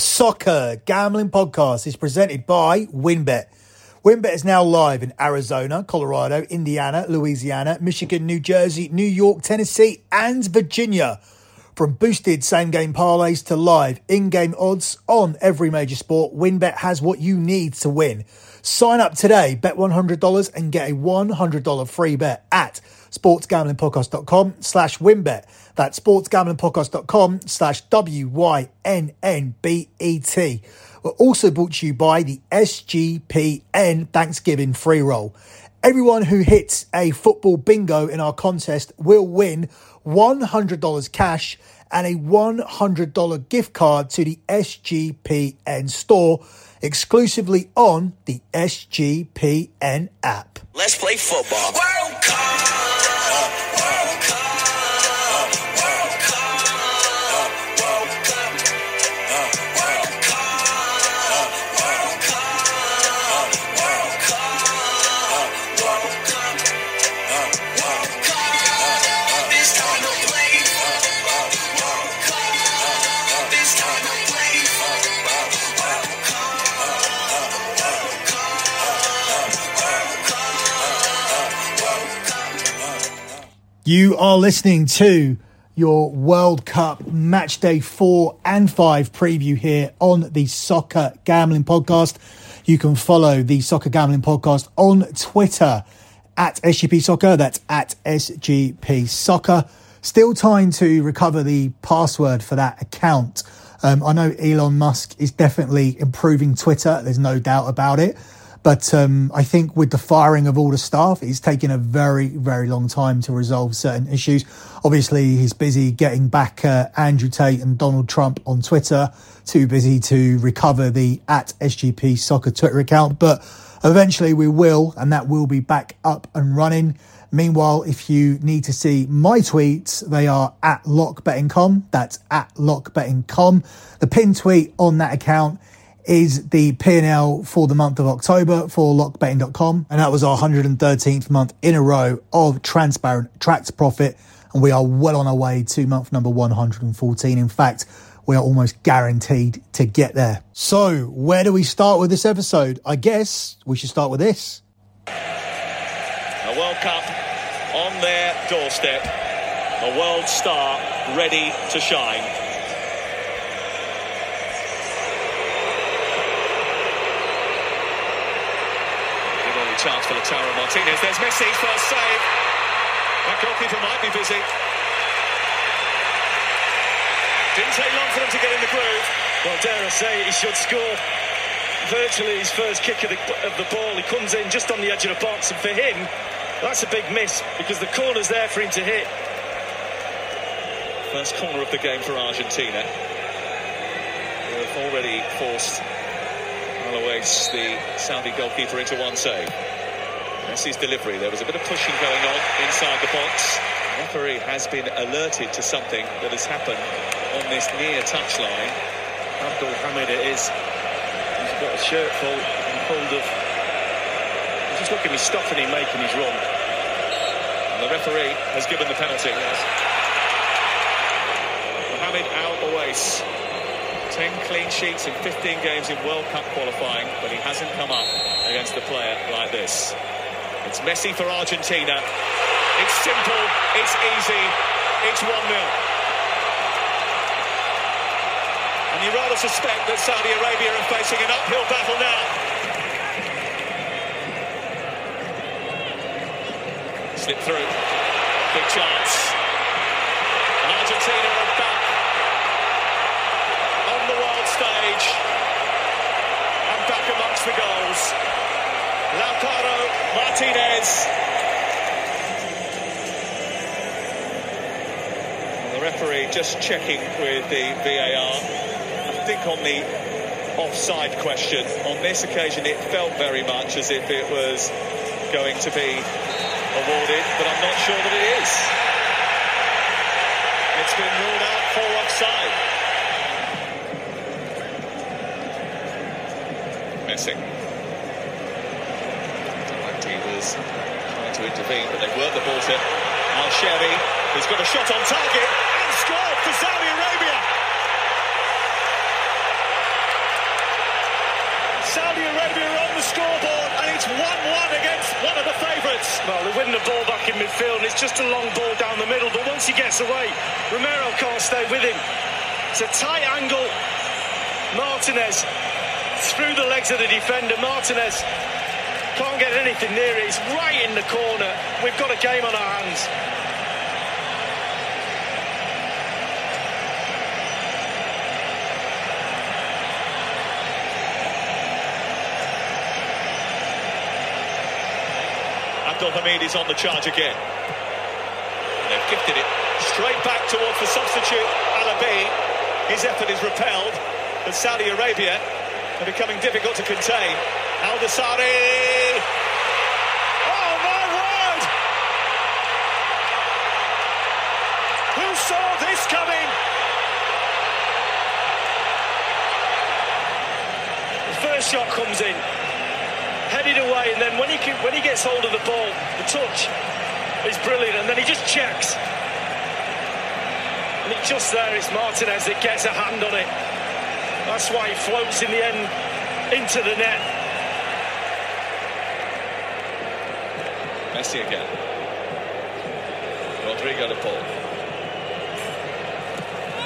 Soccer Gambling Podcast is presented by WynnBET. WynnBET is now live in Arizona, Colorado, Indiana, Louisiana, Michigan, New Jersey, New York, Tennessee, and Virginia. From boosted same game parlays to live in game odds on every major sport, WynnBET has what you need to win. Sign up today, bet $100 and get a $100 free bet at sportsgamblingpodcast.com slash wynnbet. That's sportsgamblingpodcast.com slash W-Y-N-N-B-E-T. We're also brought to you by the SGPN Thanksgiving free roll. Everyone who hits a football bingo in our contest will win $100 cash and a $100 gift card to the SGPN store exclusively on the SGPN app. Let's play football. World Cup. You are listening to your World Cup match day four and five preview here on the Soccer Gambling Podcast. You can follow the Soccer Gambling Podcast on Twitter at SGP Soccer. That's at SGP Soccer. Still trying to recover the password for that account. Um, I know Elon Musk is definitely improving Twitter. There's no doubt about it. But um, I think with the firing of all the staff, it's taken a very, very long time to resolve certain issues. Obviously, he's busy getting back uh, Andrew Tate and Donald Trump on Twitter, too busy to recover the at SGP soccer Twitter account. But eventually we will, and that will be back up and running. Meanwhile, if you need to see my tweets, they are at lockbettingcom. That's at lockbettingcom. The pin tweet on that account is the P&L for the month of October for lockbetting.com. And that was our 113th month in a row of transparent tracked profit. And we are well on our way to month number 114. In fact, we are almost guaranteed to get there. So where do we start with this episode? I guess we should start with this. A World Cup on their doorstep. A world star ready to shine. Chance for Lautaro Martinez. There's Messi's first save. That goalkeeper might be busy. Didn't take long for them to get in the groove. Well, dare I say, he should score. Virtually his first kick of the, of the ball. He comes in just on the edge of the box, and for him, that's a big miss because the corner's there for him to hit. First corner of the game for Argentina. They've already forced Al Owais, the Saudi goalkeeper, into one save. Messi's delivery. There was a bit of pushing going on inside the box. The referee has been alerted to something that has happened on this near touchline. Abdul Hamid it is. He's got a shirt full and pulled of. Just look at stopping him making his run. And the referee has given the penalty. Mohamed Al Owais. 10 clean sheets in 15 games in World Cup qualifying, but he hasn't come up against a player like this. It's Messi for Argentina. It's simple, it's easy, it's 1 0. And you rather suspect that Saudi Arabia are facing an uphill battle now. Slip through. Big chance. And Argentina are back on the world stage and back amongst the goals. Lautaro Martinez. The referee just checking with the VAR. I think on the offside question, on this occasion it felt very much as if it was going to be awarded, but I'm not sure that it is. It's been ruled out for offside. Missing. Was trying to intervene, but they've worked the ball to Al Shehri, who's got a shot on target and scored for Saudi Arabia. Saudi Arabia on the scoreboard, and it's 1 1 against one of the favourites. Well, they're winning the ball back in midfield, and it's just a long ball down the middle. But once he gets away, Romero can't stay with him. It's a tight angle. Martinez through the legs of the defender. Martinez can't get anything near it. He's right in the corner. We've got a game on our hands. Abdul Hamid is on the charge again. They've gifted it straight back towards the substitute, Alabi. His effort is repelled, but Saudi Arabia are becoming difficult to contain. Al Dawsari. Oh my word! Who saw this coming? The first shot comes in, headed away, and then when he can, when he gets hold of the ball, the touch is brilliant, and then he just checks. And it's just there, it's Martinez that gets a hand on it. That's why he floats in the end into the net. Messi again. Rodrigo de Paul.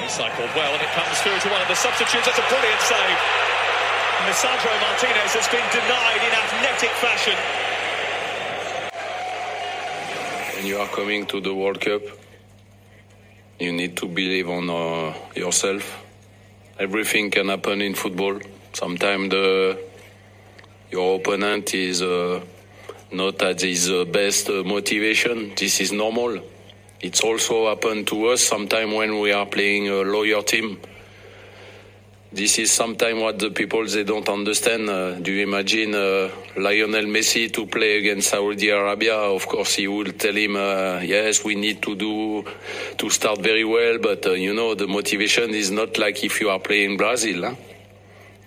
He cycled well and it comes through to one of the substitutes. That's a brilliant save. And Martinez has been denied in athletic fashion. When you are coming to the World Cup, you need to believe on uh, yourself. Everything can happen in football. Sometimes the your opponent is uh, not at his uh, best uh, motivation. This is normal. It's also happened to us sometimes when we are playing a lower team. This is sometimes what the people they don't understand. Uh, do you imagine uh, Lionel Messi to play against Saudi Arabia? Of course, he will tell him, uh, "Yes, we need to do to start very well." But uh, you know, the motivation is not like if you are playing Brazil. Huh?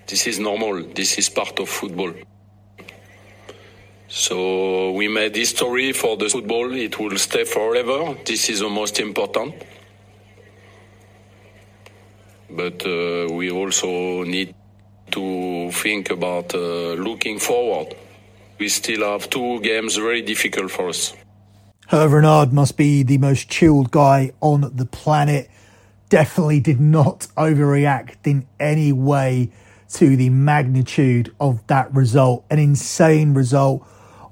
This is normal. This is part of football. So we made history for the football. It will stay forever. This is the most important. But uh, we also need to think about uh, looking forward. We still have two games very difficult for us. Hervé Renard must be the most chilled guy on the planet. Definitely did not overreact in any way to the magnitude of that result. An insane result.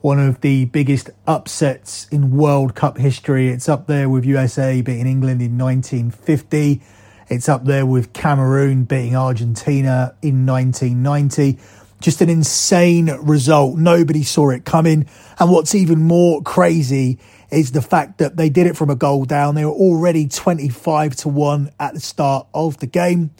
One of the biggest upsets in World Cup history. It's up there with USA beating England in 1950. It's up there with Cameroon beating Argentina in 1990. Just an insane result. Nobody saw it coming. And what's even more crazy is the fact that they did it from a goal down. They were already 25 to 1 at the start of the game.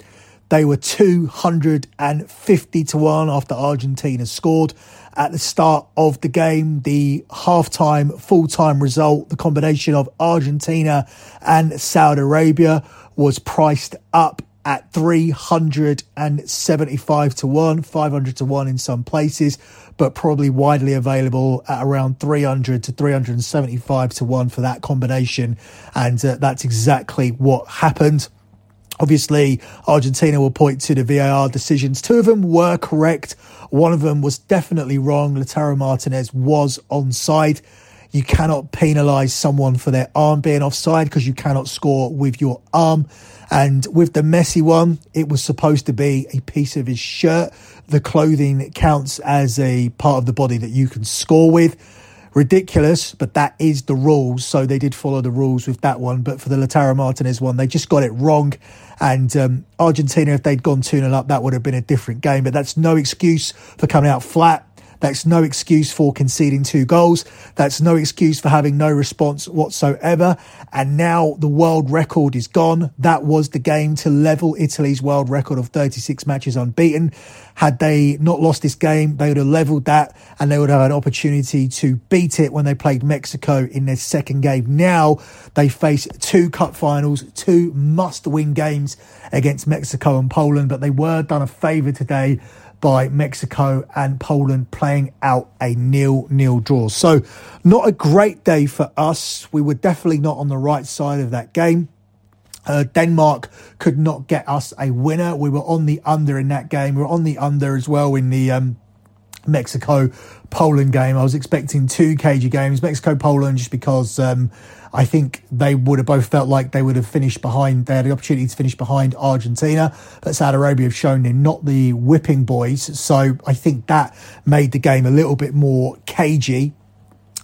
They were 250 to 1 after Argentina scored at the start of the game. The halftime, full time result, the combination of Argentina and Saudi Arabia was priced up at 375 to 1, 500 to 1 in some places, but probably widely available at around 300 to 375 to 1 for that combination. And uh, that's exactly what happened. Obviously, Argentina will point to the VAR decisions. Two of them were correct. One of them was definitely wrong. Lautaro Martinez was onside. You cannot penalise someone for their arm being offside because you cannot score with your arm. And with the Messi one, it was supposed to be a piece of his shirt. The clothing counts as a part of the body that you can score with. Ridiculous, but that is the rules. So they did follow the rules with that one. But for the Lautaro Martinez one, they just got it wrong. And um, Argentina, if they'd gone 2 0 up, that would have been a different game. But that's no excuse for coming out flat. That's no excuse for conceding two goals. That's no excuse for having no response whatsoever. And now the world record is gone. That was the game to level Italy's world record of 36 matches unbeaten. Had they not lost this game, they would have leveled that and they would have an opportunity to beat it when they played Mexico in their second game. Now they face two cup finals, two must win games against Mexico and Poland, but they were done a favour today by Mexico and Poland playing out a nil nil draw. So, not a great day for us. We were definitely not on the right side of that game. Uh, Denmark could not get us a winner. We were on the under in that game. We were on the under as well in the um, Mexico Poland game. I was expecting two cagey games, Mexico Poland, just because um, I think they would have both felt like they would have finished behind. They had the opportunity to finish behind Argentina, but Saudi Arabia have shown they're not the whipping boys. So I think that made the game a little bit more cagey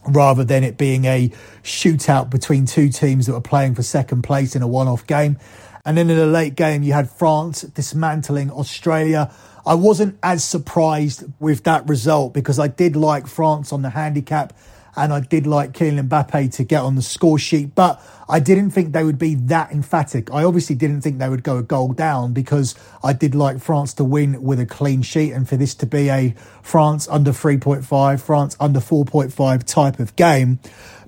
rather than it being a shootout between two teams that were playing for second place in a one off game. And then in the late game, you had France dismantling Australia. I wasn't as surprised with that result because I did like France on the handicap and I did like Kylian Mbappe to get on the score sheet, but I didn't think they would be that emphatic. I obviously didn't think they would go a goal down because I did like France to win with a clean sheet and for this to be a France under 3.5, France under 4.5 type of game.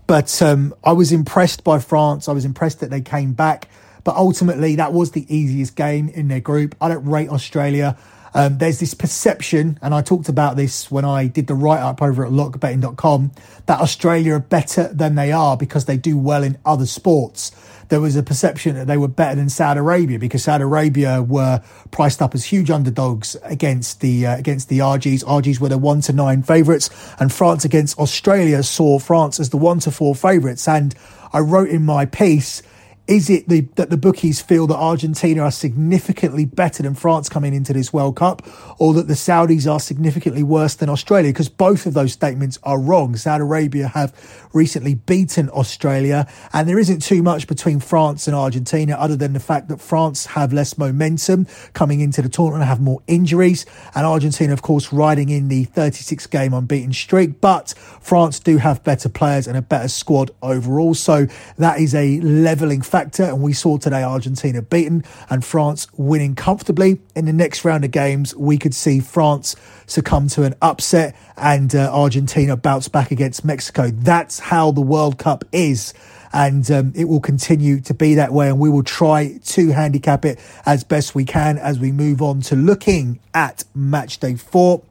But um, I was impressed by France. I was impressed that they came back. But ultimately, that was the easiest game in their group. I don't rate Australia. Um, there's this perception, and I talked about this when I did the write up over at lockbetting.com, that Australia are better than they are because they do well in other sports. There was a perception that they were better than Saudi Arabia because Saudi Arabia were priced up as huge underdogs against the uh, against the RGs. RGs were the one to nine favourites, and France against Australia saw France as the one to four favourites. And I wrote in my piece is it the, that the bookies feel that Argentina are significantly better than France coming into this World Cup, or that the Saudis are significantly worse than Australia? Because both of those statements are wrong. Saudi Arabia have recently beaten Australia, and there isn't too much between France and Argentina other than the fact that France have less momentum coming into the tournament, have more injuries, and Argentina, of course, riding in the 36 game unbeaten streak. But France do have better players and a better squad overall, so that is a leveling factor. And we saw today Argentina beaten and France winning comfortably. In the next round of games, we could see France succumb to an upset and uh, Argentina bounce back against Mexico. That's how the World Cup is. And um, it will continue to be that way. And we will try to handicap it as best we can as we move on to looking at match day four.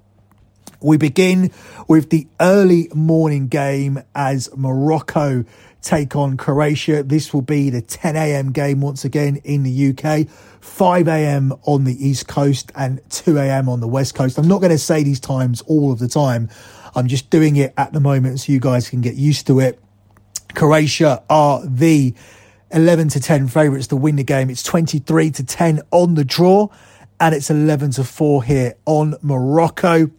We begin with the early morning game as Morocco take on Croatia. This will be the 10 a.m. game once again in the UK, 5 a.m. on the East Coast and 2 a.m. on the West Coast. I'm not going to say these times all of the time. I'm just doing it at the moment so you guys can get used to it. Croatia are the 11 to 10 favourites to win the game. It's 23 to 10 on the draw and it's 11 to 4 here on Morocco.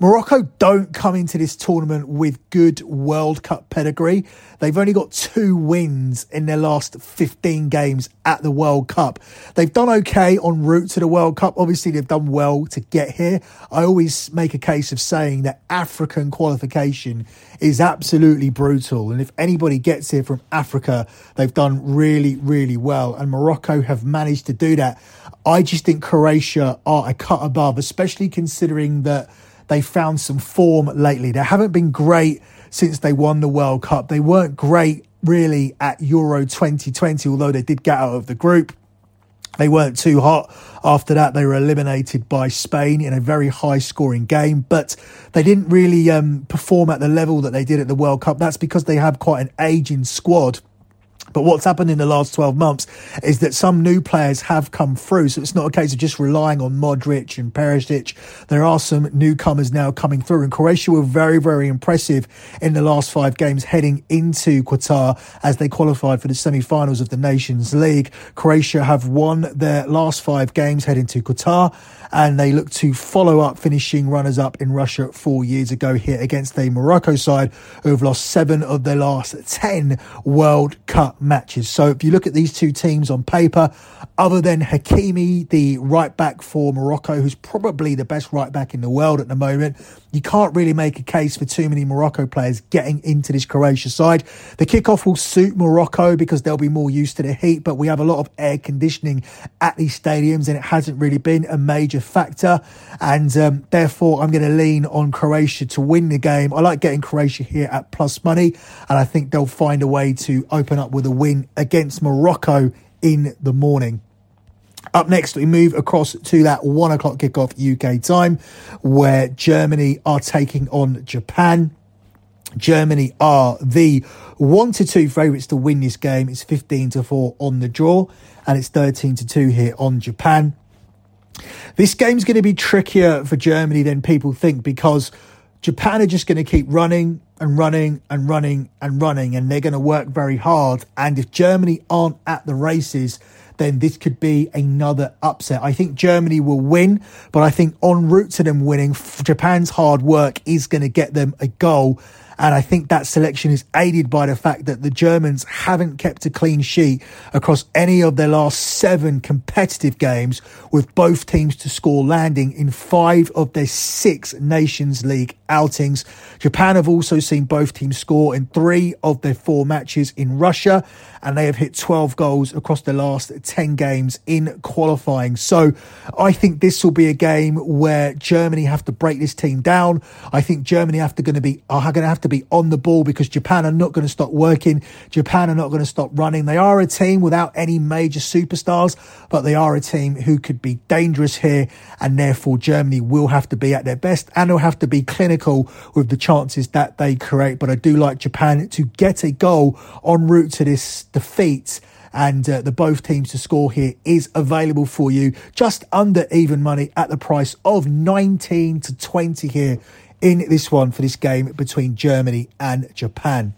Morocco don't come into this tournament with good World Cup pedigree. They've only got two wins in their last 15 games at the World Cup. They've done okay en route to the World Cup. Obviously, they've done well to get here. I always make a case of saying that African qualification is absolutely brutal. And if anybody gets here from Africa, they've done really, really well. And Morocco have managed to do that. I just think Croatia are a cut above, especially considering that they found some form lately. They haven't been great since they won the World Cup. They weren't great really at Euro 2020, although they did get out of the group. They weren't too hot. After that, they were eliminated by Spain in a very high scoring game, but they didn't really um, perform at the level that they did at the World Cup. That's because they have quite an aging squad. But what's happened in the last 12 months is that some new players have come through. So it's not a case of just relying on Modric and Perisic. There are some newcomers now coming through and Croatia were very, very impressive in the last five games heading into Qatar as they qualified for the semi-finals of the Nations League. Croatia have won their last five games heading to Qatar and they look to follow up finishing runners up in Russia four years ago here against the Morocco side who have lost seven of their last 10 World Cup matches. So if you look at these two teams on paper, other than Hakimi, the right back for Morocco, who's probably the best right back in the world at the moment, you can't really make a case for too many Morocco players getting into this Croatia side. The kickoff will suit Morocco because they'll be more used to the heat, but we have a lot of air conditioning at these stadiums and it hasn't really been a major factor. And um, therefore, I'm going to lean on Croatia to win the game. I like getting Croatia here at plus money, and I think they'll find a way to open up with a win against Morocco in the morning. Up next, we move across to that one o'clock kickoff UK time where Germany are taking on Japan. Germany are the one to two favourites to win this game. It's 15 to 4 on the draw and it's 13 to 2 here on Japan. This game's going to be trickier for Germany than people think because Japan are just going to keep running and running and running and running, and they're going to work very hard. And if Germany aren't at the races, then this could be another upset. I think Germany will win, but I think en route to them winning, Japan's hard work is going to get them a goal. And I think that selection is aided by the fact that the Germans haven't kept a clean sheet across any of their last seven competitive games, with both teams to score landing in five of their six Nations League outings. Japan have also seen both teams score in three of their four matches in Russia, and they have hit 12 goals across the last 10 games in qualifying. So I think this will be a game where Germany have to break this team down. I think Germany have to going to be are going to have to be on the ball because Japan are not going to stop working. Japan are not going to stop running. They are a team without any major superstars, but they are a team who could be dangerous here, and therefore Germany will have to be at their best and will have to be clinical with the chances that they create. But I do like Japan to get a goal en route to this defeat and uh, the both teams to score here is available for you just under even money at the price of 19 to 20 here in this one for this game between Germany and Japan.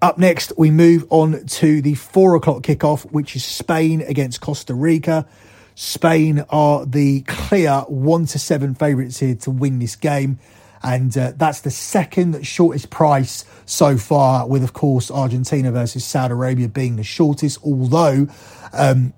Up next, we move on to the four o'clock kickoff, which is Spain against Costa Rica. Spain are the clear one to seven favourites here to win this game. And uh, that's the second shortest price so far, with, of course, Argentina versus Saudi Arabia being the shortest. Although um,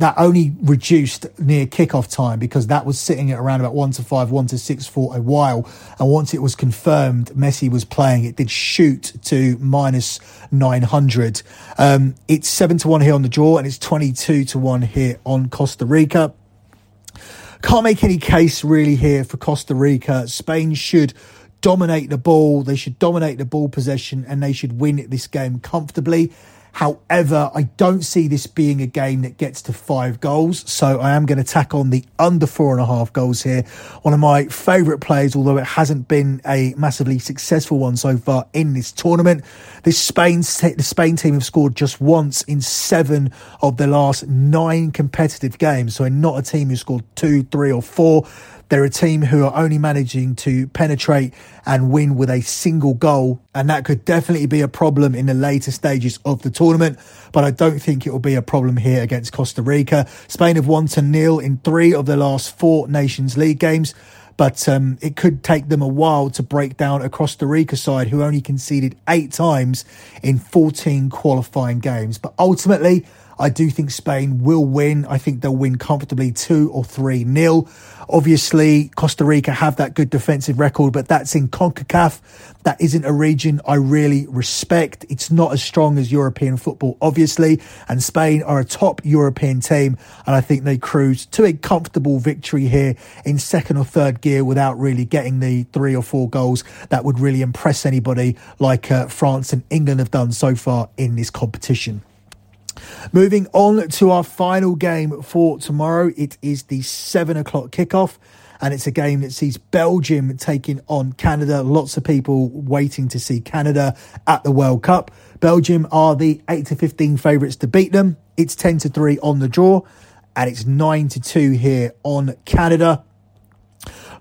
that only reduced near kickoff time because that was sitting at around about one to five, one to six for a while. And once it was confirmed Messi was playing, it did shoot to minus 900. Um, it's seven to one here on the draw and it's 22 to one here on Costa Rica. Can't make any case really here for Costa Rica. Spain should dominate the ball. They should dominate the ball possession and they should win this game comfortably. However, I don't see this being a game that gets to five goals. So I am going to tack on the under four and a half goals here. One of my favourite players, although it hasn't been a massively successful one so far in this tournament. This Spain, the Spain team have scored just once in seven of their last nine competitive games. So not a team who scored two, three or four. They're a team who are only managing to penetrate and win with a single goal. And that could definitely be a problem in the later stages of the tournament. But I don't think it will be a problem here against Costa Rica. Spain have won to nil in three of their last four Nations League games. But um, it could take them a while to break down a Costa Rica side who only conceded eight times in 14 qualifying games. But ultimately, I do think Spain will win. I think they'll win comfortably two or three nil. Obviously, Costa Rica have that good defensive record, but that's in CONCACAF. That isn't a region I really respect. It's not as strong as European football, obviously. And Spain are a top European team. And I think they cruise to a comfortable victory here in second or third gear without really getting the three or four goals that would really impress anybody like uh, France and England have done so far in this competition. Moving on to our final game for tomorrow, it is the seven o'clock kickoff. And it's a game that sees Belgium taking on Canada. Lots of people waiting to see Canada at the World Cup. Belgium are the 8 to 15 favourites to beat them. It's 10 to 3 on the draw, and it's 9 to 2 here on Canada.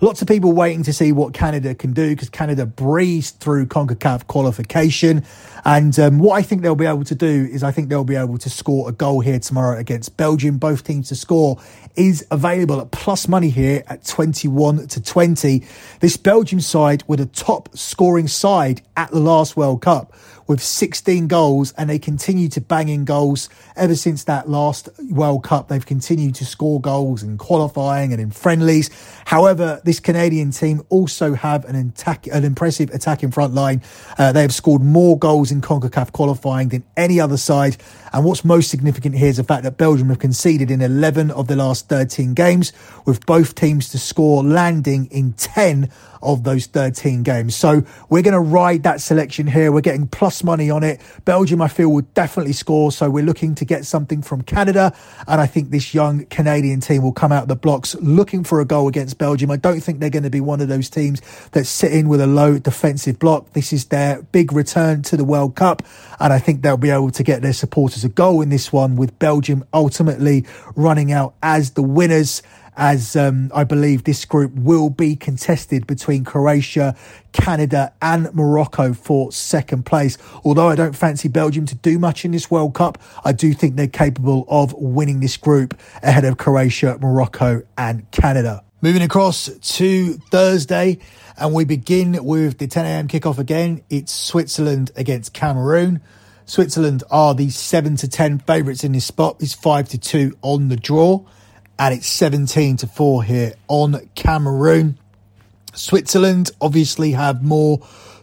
Lots of people waiting to see what Canada can do because Canada breezed through CONCACAF qualification. And um, what I think they'll be able to do is I think they'll be able to score a goal here tomorrow against Belgium. Both teams to score is available at plus money here at 21 to 20. This Belgium side were the top scoring side at the last World Cup with 16 goals and they continue to bang in goals ever since that last World Cup. They've continued to score goals in qualifying and in friendlies. However, this Canadian team also have an, attack, an impressive attacking front line. Uh, they have scored more goals in CONCACAF qualifying than any other side. And what's most significant here is the fact that Belgium have conceded in 11 of the last 13 games, with both teams to score landing in 10 of those 13 games. So we're going to ride that selection here. We're getting plus money on it. Belgium, I feel, will definitely score. So we're looking to get something from Canada. And I think this young Canadian team will come out of the blocks looking for a goal against Belgium. I don't think they're going to be one of those teams that sit in with a low defensive block. This is their big return to the World Cup. And I think they'll be able to get their supporters a goal in this one with Belgium ultimately running out as the winners as um, I believe this group will be contested between Croatia, Canada, and Morocco for second place. Although I don't fancy Belgium to do much in this World Cup, I do think they're capable of winning this group ahead of Croatia, Morocco, and Canada. Moving across to Thursday, and we begin with the 10 a.m. kickoff again. It's Switzerland against Cameroon. Switzerland are the 7 to 10 favourites in this spot. It's 5 to 2 on the draw and it's 17 to 4 here on Cameroon. Switzerland obviously have more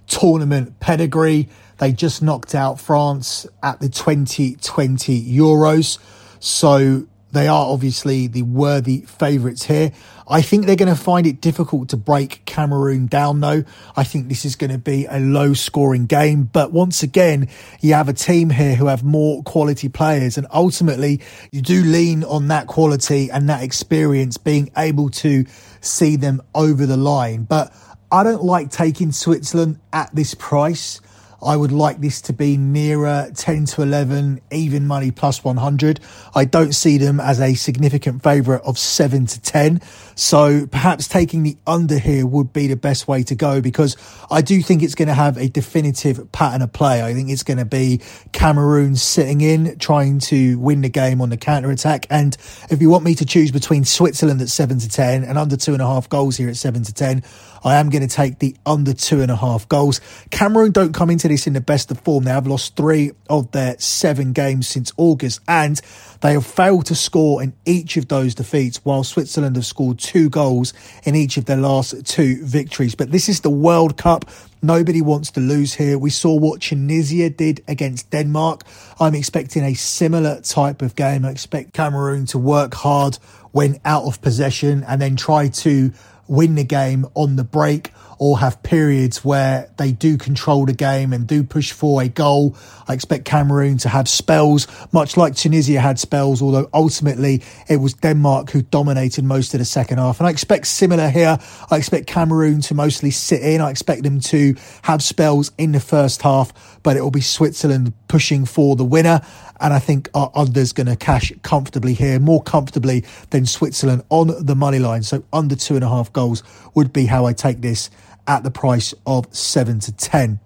tournament pedigree. They just knocked out France at the 2020 Euros. So they are obviously the worthy favourites here. I think they're going to find it difficult to break Cameroon down, though. I think this is going to be a low scoring game. But once again, you have a team here who have more quality players. And ultimately, you do lean on that quality and that experience being able to see them over the line. But I don't like taking Switzerland at this price. I would like this to be nearer 10 to 11, even money plus 100. I don't see them as a significant favourite of 7 to 10. So perhaps taking the under here would be the best way to go because I do think it's going to have a definitive pattern of play. I think it's going to be Cameroon sitting in, trying to win the game on the counter attack. And if you want me to choose between Switzerland at 7 to 10 and under two and a half goals here at 7 to 10, I am going to take the under two and a half goals. Cameroon don't come into this in the best of form. They have lost three of their seven games since August, and they have failed to score in each of those defeats, while Switzerland have scored two goals in each of their last two victories. But this is the World Cup. Nobody wants to lose here. We saw what Tunisia did against Denmark. I'm expecting a similar type of game. I expect Cameroon to work hard when out of possession and then try to win the game on the break or have periods where they do control the game and do push for a goal. I expect Cameroon to have spells, much like Tunisia had spells, although ultimately it was Denmark who dominated most of the second half. And I expect similar here. I expect Cameroon to mostly sit in. I expect them to have spells in the first half, but it will be Switzerland pushing for the winner. And I think our under's going to cash comfortably here, more comfortably than Switzerland on the money line. So under two and a half goals would be how I take this at the price of seven to 10.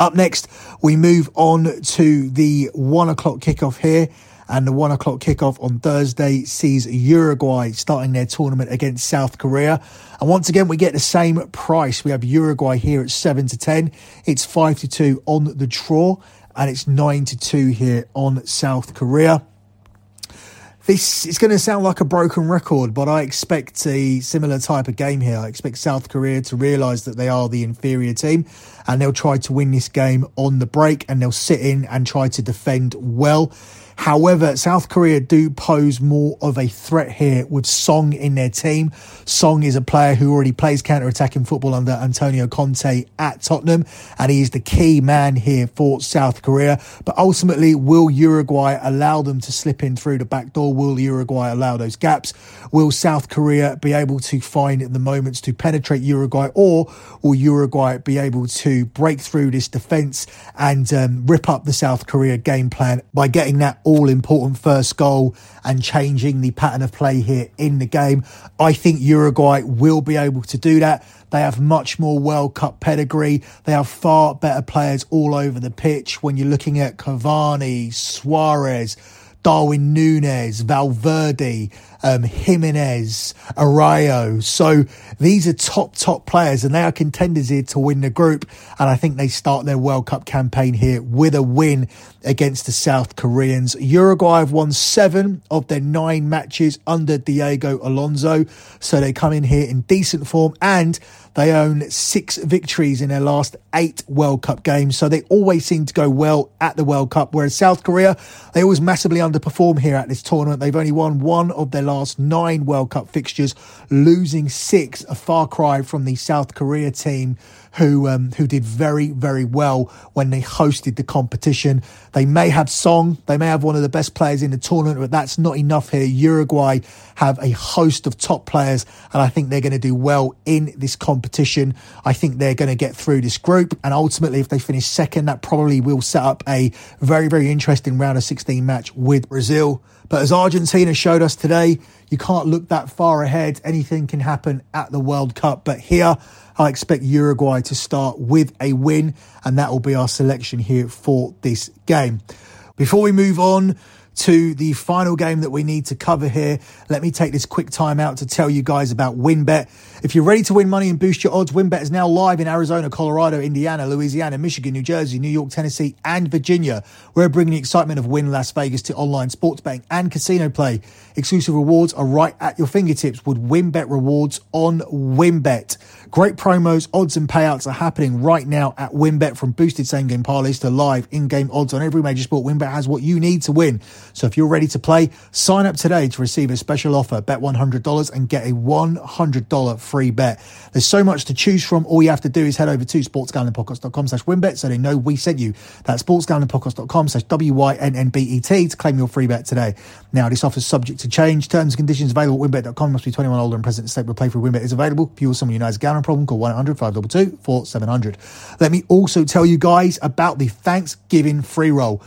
Up next, we move on to the one o'clock kickoff here. And the one o'clock kickoff on Thursday sees Uruguay starting their tournament against South Korea. And once again, we get the same price. We have Uruguay here at 7 to 10. It's 5 to 2 on the draw and it's 9 to 2 here on South Korea. This is going to sound like a broken record, but I expect a similar type of game here. I expect South Korea to realise that they are the inferior team and they'll try to win this game on the break and they'll sit in and try to defend well. However, South Korea do pose more of a threat here with Son in their team. Son is a player who already plays counter-attacking football under Antonio Conte at Tottenham, and he is the key man here for South Korea. But ultimately, will Uruguay allow them to slip in through the back door? Will Uruguay allow those gaps? Will South Korea be able to find the moments to penetrate Uruguay, or will Uruguay be able to break through this defence and um, rip up the South Korea game plan by getting that all important first goal and changing the pattern of play here in the game. I think Uruguay will be able to do that. They have much more World Cup pedigree. They have far better players all over the pitch. When you're looking at Cavani, Suarez, Darwin Nunez, Valverde, um, Giménez, Araujo. So these are top, top players and they are contenders here to win the group. And I think they start their World Cup campaign here with a win against the South Koreans. Uruguay have won seven of their nine matches under Diego Alonso. So they come in here in decent form and they own six victories in their last eight World Cup games. So they always seem to go well at the World Cup. Whereas South Korea, they always massively underperform here at this tournament. They've only won one of their last nine World Cup fixtures, losing six, a far cry from the South Korea team who um, who did very very well when they hosted the competition. They may have Son, they may have one of the best players in the tournament, but that's not enough here. Uruguay have a host of top players, and I think they're going to do well in this competition. I think they're going to get through this group, and ultimately, if they finish second, that probably will set up a very very interesting round of 16 match with Brazil. But as Argentina showed us today, you can't look that far ahead. Anything can happen at the World Cup. But here, I expect Uruguay to start with a win, and that will be our selection here for this game. Before we move on, to the final game that we need to cover here, let me take this quick time out to tell you guys about WynnBET. If you're ready to win money and boost your odds, WynnBET is now live in Arizona, Colorado, Indiana, Louisiana, Michigan, New Jersey, New York, Tennessee, and Virginia. We're bringing the excitement of Wynn Las Vegas to online sports betting and casino play. Exclusive rewards are right at your fingertips with WynnBET rewards on WynnBET. Great promos, odds, and payouts are happening right now at WynnBET from boosted same game parlays to live in game odds on every major sport. WynnBET has what you need to win. So if you're ready to play, sign up today to receive a special offer. Bet $100 and get a $100 free bet. There's so much to choose from. All you have to do is head over to sportsgamblingpodcast.com slash wynnbet so they know we sent you. That's sportsgamblingpodcast.com slash W-Y-N-N-B-E-T to claim your free bet today. Now, this offer is subject to change. Terms and conditions available at wynnbet.com. Must be 21 older and present in state where play for WynnBET is available. If you or someone you know has a gambling problem, call 1-800-522-4700. Let me also tell you guys about the Thanksgiving free roll.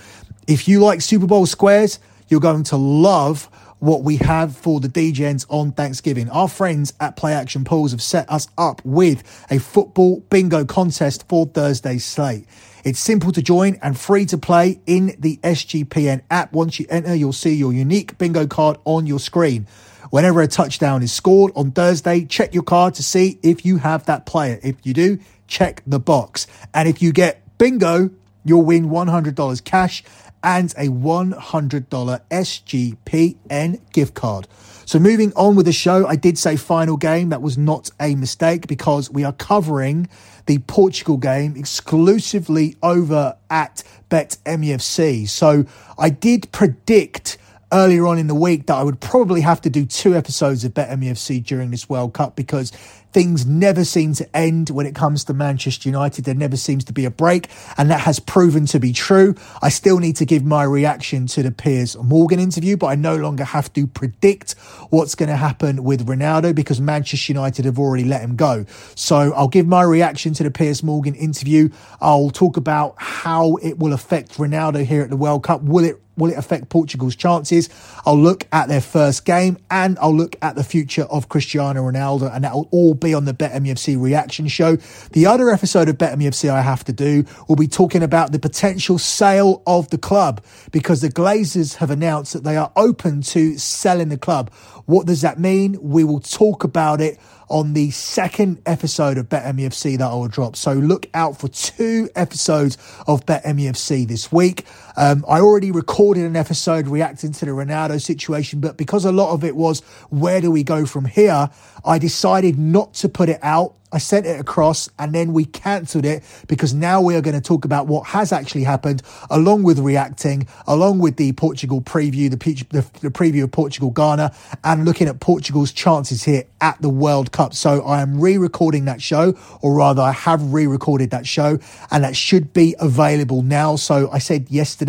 If you like Super Bowl squares, you're going to love what we have for the DJs on Thanksgiving. Our friends at Play Action Pools have set us up with a football bingo contest for Thursday's slate. It's simple to join and free to play in the SGPN app. Once you enter, you'll see your unique bingo card on your screen. Whenever a touchdown is scored on Thursday, check your card to see if you have that player. If you do, check the box. And if you get bingo, you'll win $100 cash and a $100 SGPN gift card. So moving on with the show, I did say final game. That was not a mistake because we are covering the Portugal game exclusively over at Bet MUFC. So I did predict earlier on in the week that I would probably have to do two episodes of Bet MUFC during this World Cup because things never seem to end when it comes to Manchester United. There never seems to be a break, and that has proven to be true. I still need to give my reaction to the Piers Morgan interview, but I no longer have to predict what's going to happen with Ronaldo because Manchester United have already let him go. So I'll give my reaction to the Piers Morgan interview. I'll talk about how it will affect Ronaldo here at the World Cup. Will it will it affect Portugal's chances? I'll look at their first game and I'll look at the future of Cristiano Ronaldo, and that will all be on the BetMUFC reaction show. The other episode of BetMUFC I have to do will be talking about the potential sale of the club because the Glazers have announced that they are open to selling the club. What does that mean? We will talk about it on the second episode of BetMUFC that I will drop. So look out for two episodes of BetMUFC this week. Um, I already recorded an episode reacting to the Ronaldo situation, but because a lot of it was where do we go from here, I decided not to put it out I sent it across and then we cancelled it because now we are going to talk about what has actually happened along with reacting, along with the Portugal preview, the, the, the preview of Portugal Ghana and looking at Portugal's chances here at the World Cup. So I am re-recording that show or rather I have re-recorded that show and that should be available now. So I said yesterday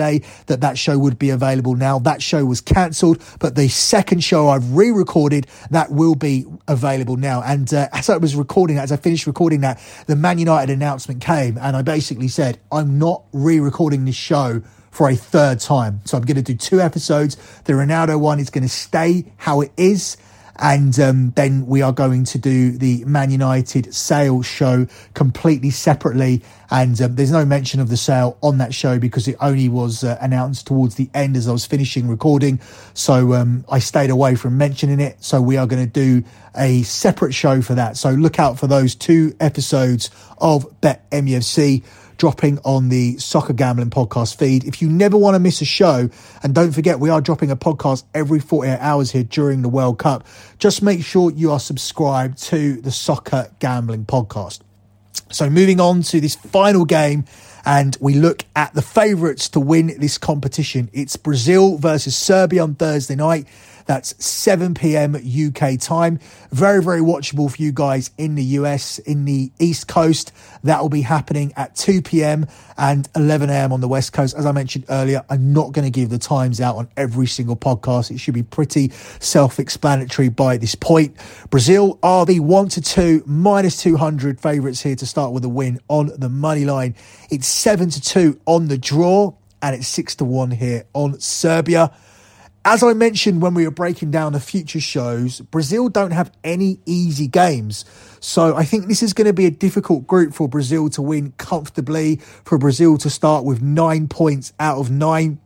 that that show would be available now. That show was cancelled, but the second show I've re-recorded that will be available now. And uh, as I was recording that, as I finished recording that, the Man United announcement came, and I basically said, I'm not re recording this show for a third time. So I'm going to do two episodes. The Ronaldo one is going to stay how it is. And um, then we are going to do the Man United sales show completely separately. And um, there's no mention of the sale on that show because it only was uh, announced towards the end as I was finishing recording. So um, I stayed away from mentioning it. So we are going to do a separate show for that. So look out for those two episodes of Bet MUFC dropping on the Soccer Gambling Podcast feed. If you never want to miss a show, and don't forget, we are dropping a podcast every 48 hours here during the World Cup, just make sure you are subscribed to the Soccer Gambling Podcast. So, moving on to this final game, and we look at the favourites to win this competition. It's Brazil versus Serbia on Thursday night. That's 7 p.m. UK time. Very, very watchable for you guys in the US, in the East Coast. That will be happening at 2 p.m. and 11 a.m. on the West Coast. As I mentioned earlier, I'm not going to give the times out on every single podcast. It should be pretty self explanatory by this point. Brazil are the 1 to 2 minus 200 favourites here to start with a win on the money line. It's 7 to 2 on the draw and it's 6 to 1 here on Serbia. As I mentioned when we were breaking down the future shows, Brazil don't have any easy games. So I think this is going to be a difficult group for Brazil to win comfortably, for Brazil to start with nine points out of nine.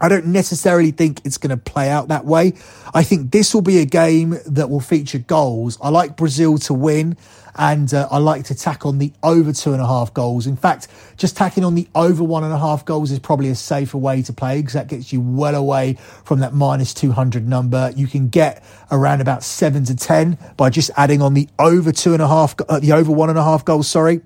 I don't necessarily think it's going to play out that way. I think this will be a game that will feature goals. I like Brazil to win and uh, I like to tack on the over two and a half goals. In fact, just tacking on the over one and a half goals is probably a safer way to play because that gets you well away from that minus 200 number. You can get around about seven to 10 by just adding on the over two and a half, uh, the over one and a half goals, sorry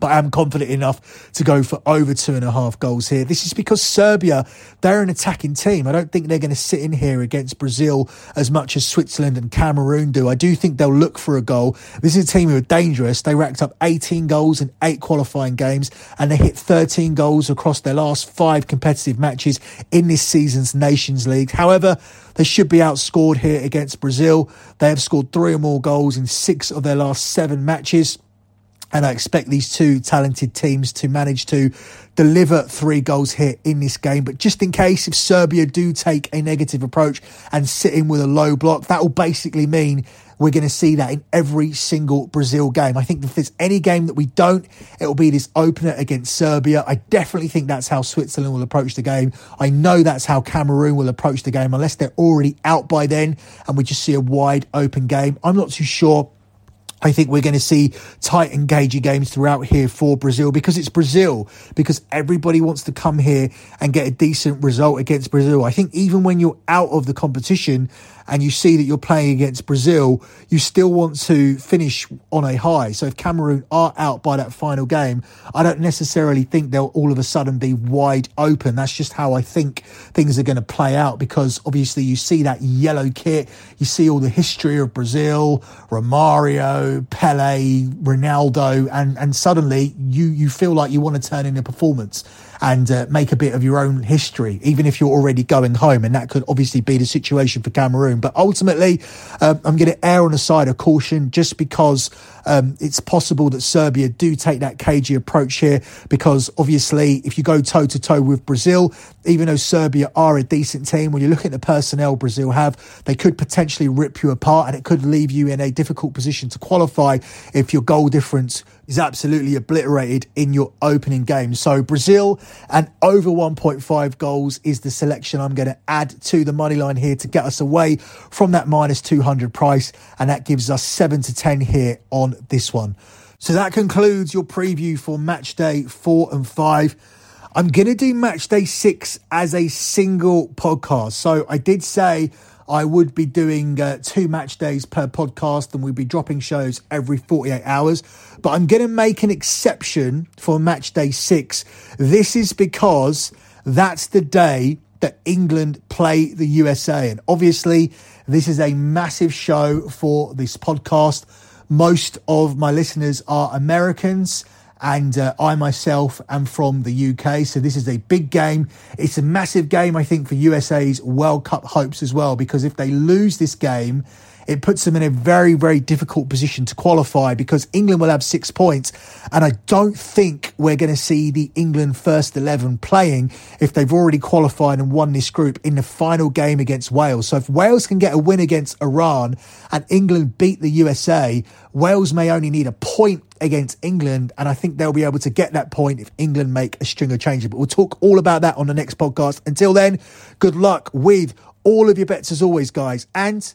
but I'm confident enough to go for over two and a half goals here. This is because Serbia, they're an attacking team. I don't think they're going to sit in here against Brazil as much as Switzerland and Cameroon do. I do think they'll look for a goal. This is a team who are dangerous. They racked up 18 goals in eight qualifying games and they hit 13 goals across their last five competitive matches in this season's Nations League. However, they should be outscored here against Brazil. They have scored three or more goals in six of their last seven matches. And I expect these two talented teams to manage to deliver three goals here in this game. But just in case, if Serbia do take a negative approach and sit in with a low block, that will basically mean we're going to see that in every single Brazil game. I think if there's any game that we don't, it will be this opener against Serbia. I definitely think that's how Switzerland will approach the game. I know that's how Cameroon will approach the game, unless they're already out by then and we just see a wide open game. I'm not too sure I think we're going to see tight, engaging games throughout here for Brazil because it's Brazil, because everybody wants to come here and get a decent result against Brazil. I think even when you're out of the competition and you see that you're playing against Brazil, you still want to finish on a high. So if Cameroon are out by that final game, I don't necessarily think they'll all of a sudden be wide open. That's just how I think things are going to play out because obviously you see that yellow kit, you see all the history of Brazil, Romario, Pele, Ronaldo, and, and suddenly you, you feel like you want to turn in a performance and uh, make a bit of your own history, even if you're already going home. And that could obviously be the situation for Cameroon. But ultimately, um, I'm going to err on the side of caution just because um, it's possible that Serbia do take that cagey approach here because obviously, if you go toe to toe with Brazil, even though Serbia are a decent team, when you look at the personnel Brazil have, they could potentially rip you apart and it could leave you in a difficult position to qualify if your goal difference is absolutely obliterated in your opening game. So Brazil and over 1.5 goals is the selection I'm going to add to the money line here to get us away from that minus 200 price. And that gives us 7 to 10 here on this one. So that concludes your preview for match day four and five. I'm going to do match day six as a single podcast. So I did say I would be doing uh, two match days per podcast and we'd be dropping shows every 48 hours. But I'm going to make an exception for match day six. This is because that's the day that England play the USA. And obviously, this is a massive show for this podcast. Most of my listeners are Americans and uh, I myself am from the UK. So this is a big game. It's a massive game, I think, for USA's World Cup hopes as well, because if they lose this game, it puts them in a very, very difficult position to qualify because England will have six points. And I don't think we're going to see the England first 11 playing if they've already qualified and won this group in the final game against Wales. So if Wales can get a win against Iran and England beat the USA, Wales may only need a point against England. And I think they'll be able to get that point if England make a string of changes. But we'll talk all about that on the next podcast. Until then, good luck with all of your bets as always, guys. And